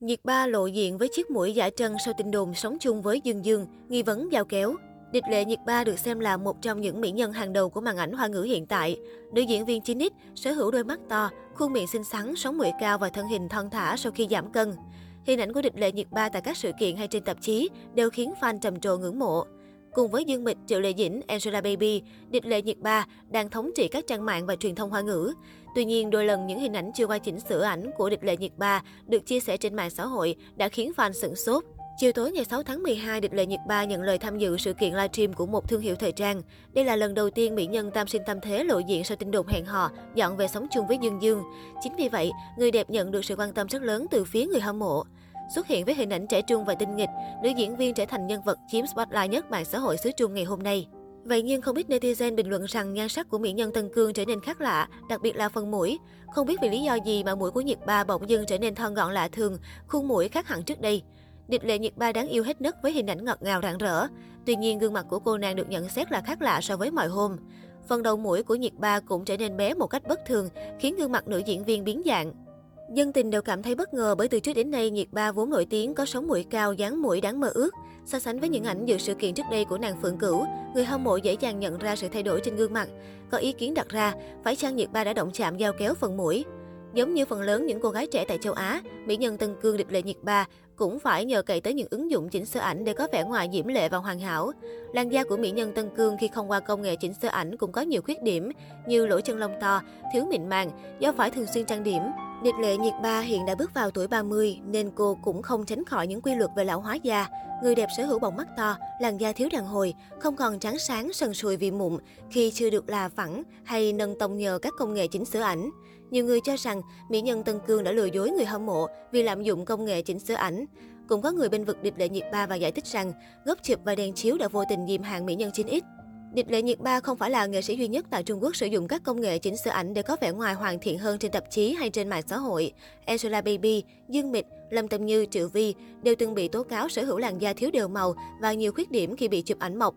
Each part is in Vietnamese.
Nhiệt ba lộ diện với chiếc mũi giả trân sau tin đồn sống chung với Dương Dương, nghi vấn giao kéo. Địch lệ Nhiệt Ba được xem là một trong những mỹ nhân hàng đầu của màn ảnh hoa ngữ hiện tại. Nữ diễn viên 9X sở hữu đôi mắt to, khuôn miệng xinh xắn, sống mũi cao và thân hình thon thả sau khi giảm cân. Hình ảnh của địch lệ Nhiệt Ba tại các sự kiện hay trên tạp chí đều khiến fan trầm trồ ngưỡng mộ. Cùng với Dương Mịch, Triệu Lệ Dĩnh, Angela Baby, địch lệ Nhiệt Ba đang thống trị các trang mạng và truyền thông hoa ngữ. Tuy nhiên, đôi lần những hình ảnh chưa qua chỉnh sửa ảnh của địch lệ Nhiệt Ba được chia sẻ trên mạng xã hội đã khiến fan sửng sốt. Chiều tối ngày 6 tháng 12, Địch Lệ Nhiệt Ba nhận lời tham dự sự kiện livestream của một thương hiệu thời trang. Đây là lần đầu tiên mỹ nhân tam sinh tam thế lộ diện sau tin đồn hẹn hò, dọn về sống chung với Dương Dương. Chính vì vậy, người đẹp nhận được sự quan tâm rất lớn từ phía người hâm mộ. Xuất hiện với hình ảnh trẻ trung và tinh nghịch, nữ diễn viên trở thành nhân vật chiếm spotlight nhất mạng xã hội xứ Trung ngày hôm nay. Vậy nhưng không biết netizen bình luận rằng nhan sắc của mỹ nhân Tân Cương trở nên khác lạ, đặc biệt là phần mũi. Không biết vì lý do gì mà mũi của Nhiệt Ba bỗng dưng trở nên thon gọn lạ thường, khuôn mũi khác hẳn trước đây. Địch lệ Nhiệt Ba đáng yêu hết nấc với hình ảnh ngọt ngào rạng rỡ. Tuy nhiên, gương mặt của cô nàng được nhận xét là khác lạ so với mọi hôm. Phần đầu mũi của Nhiệt Ba cũng trở nên bé một cách bất thường, khiến gương mặt nữ diễn viên biến dạng. Dân tình đều cảm thấy bất ngờ bởi từ trước đến nay Nhiệt Ba vốn nổi tiếng có sống mũi cao, dáng mũi đáng mơ ước. So sánh với những ảnh dự sự kiện trước đây của nàng Phượng Cửu, người hâm mộ dễ dàng nhận ra sự thay đổi trên gương mặt. Có ý kiến đặt ra, phải chăng Nhiệt Ba đã động chạm giao kéo phần mũi? Giống như phần lớn những cô gái trẻ tại châu Á, mỹ nhân Tân Cương địch lệ nhiệt ba cũng phải nhờ cậy tới những ứng dụng chỉnh sửa ảnh để có vẻ ngoài diễm lệ và hoàn hảo. Làn da của mỹ nhân Tân Cương khi không qua công nghệ chỉnh sửa ảnh cũng có nhiều khuyết điểm như lỗ chân lông to, thiếu mịn màng do phải thường xuyên trang điểm điệp lệ nhiệt ba hiện đã bước vào tuổi 30 nên cô cũng không tránh khỏi những quy luật về lão hóa da. Người đẹp sở hữu bọng mắt to, làn da thiếu đàn hồi, không còn trắng sáng sần sùi vì mụn khi chưa được là phẳng hay nâng tông nhờ các công nghệ chỉnh sửa ảnh. Nhiều người cho rằng mỹ nhân Tân Cương đã lừa dối người hâm mộ vì lạm dụng công nghệ chỉnh sửa ảnh. Cũng có người bên vực điệp lệ nhiệt ba và giải thích rằng góc chụp và đèn chiếu đã vô tình dìm hàng mỹ nhân 9X. Địch Lệ Nhiệt Ba không phải là nghệ sĩ duy nhất tại Trung Quốc sử dụng các công nghệ chỉnh sửa ảnh để có vẻ ngoài hoàn thiện hơn trên tạp chí hay trên mạng xã hội. Angela Baby, Dương Mịch, Lâm Tâm Như, Triệu Vi đều từng bị tố cáo sở hữu làn da thiếu đều màu và nhiều khuyết điểm khi bị chụp ảnh mộc.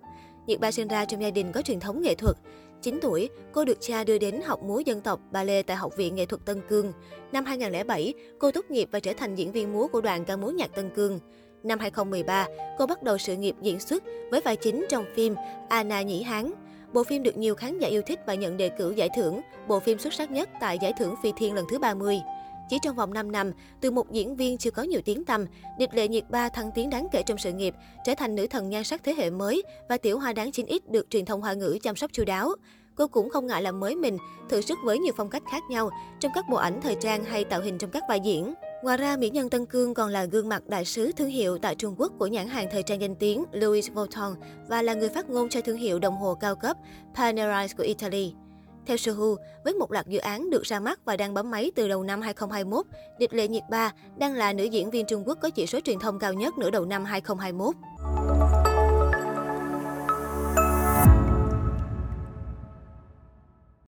Nhiệt Ba sinh ra trong gia đình có truyền thống nghệ thuật. 9 tuổi, cô được cha đưa đến học múa dân tộc ballet tại Học viện Nghệ thuật Tân Cương. Năm 2007, cô tốt nghiệp và trở thành diễn viên múa của đoàn ca múa nhạc Tân Cương. Năm 2013, cô bắt đầu sự nghiệp diễn xuất với vai chính trong phim Anna Nhĩ Hán. Bộ phim được nhiều khán giả yêu thích và nhận đề cử giải thưởng bộ phim xuất sắc nhất tại giải thưởng Phi Thiên lần thứ 30. Chỉ trong vòng 5 năm, từ một diễn viên chưa có nhiều tiếng tăm, Địch Lệ Nhiệt Ba thăng tiến đáng kể trong sự nghiệp, trở thành nữ thần nhan sắc thế hệ mới và tiểu hoa đáng 9X được truyền thông hoa ngữ chăm sóc chu đáo. Cô cũng không ngại làm mới mình, thử sức với nhiều phong cách khác nhau trong các bộ ảnh thời trang hay tạo hình trong các vai diễn. Ngoài ra, mỹ nhân Tân Cương còn là gương mặt đại sứ thương hiệu tại Trung Quốc của nhãn hàng thời trang danh tiếng Louis Vuitton và là người phát ngôn cho thương hiệu đồng hồ cao cấp Panerai của Italy. Theo Sohu, với một loạt dự án được ra mắt và đang bấm máy từ đầu năm 2021, Địch Lệ Nhiệt Ba đang là nữ diễn viên Trung Quốc có chỉ số truyền thông cao nhất nửa đầu năm 2021.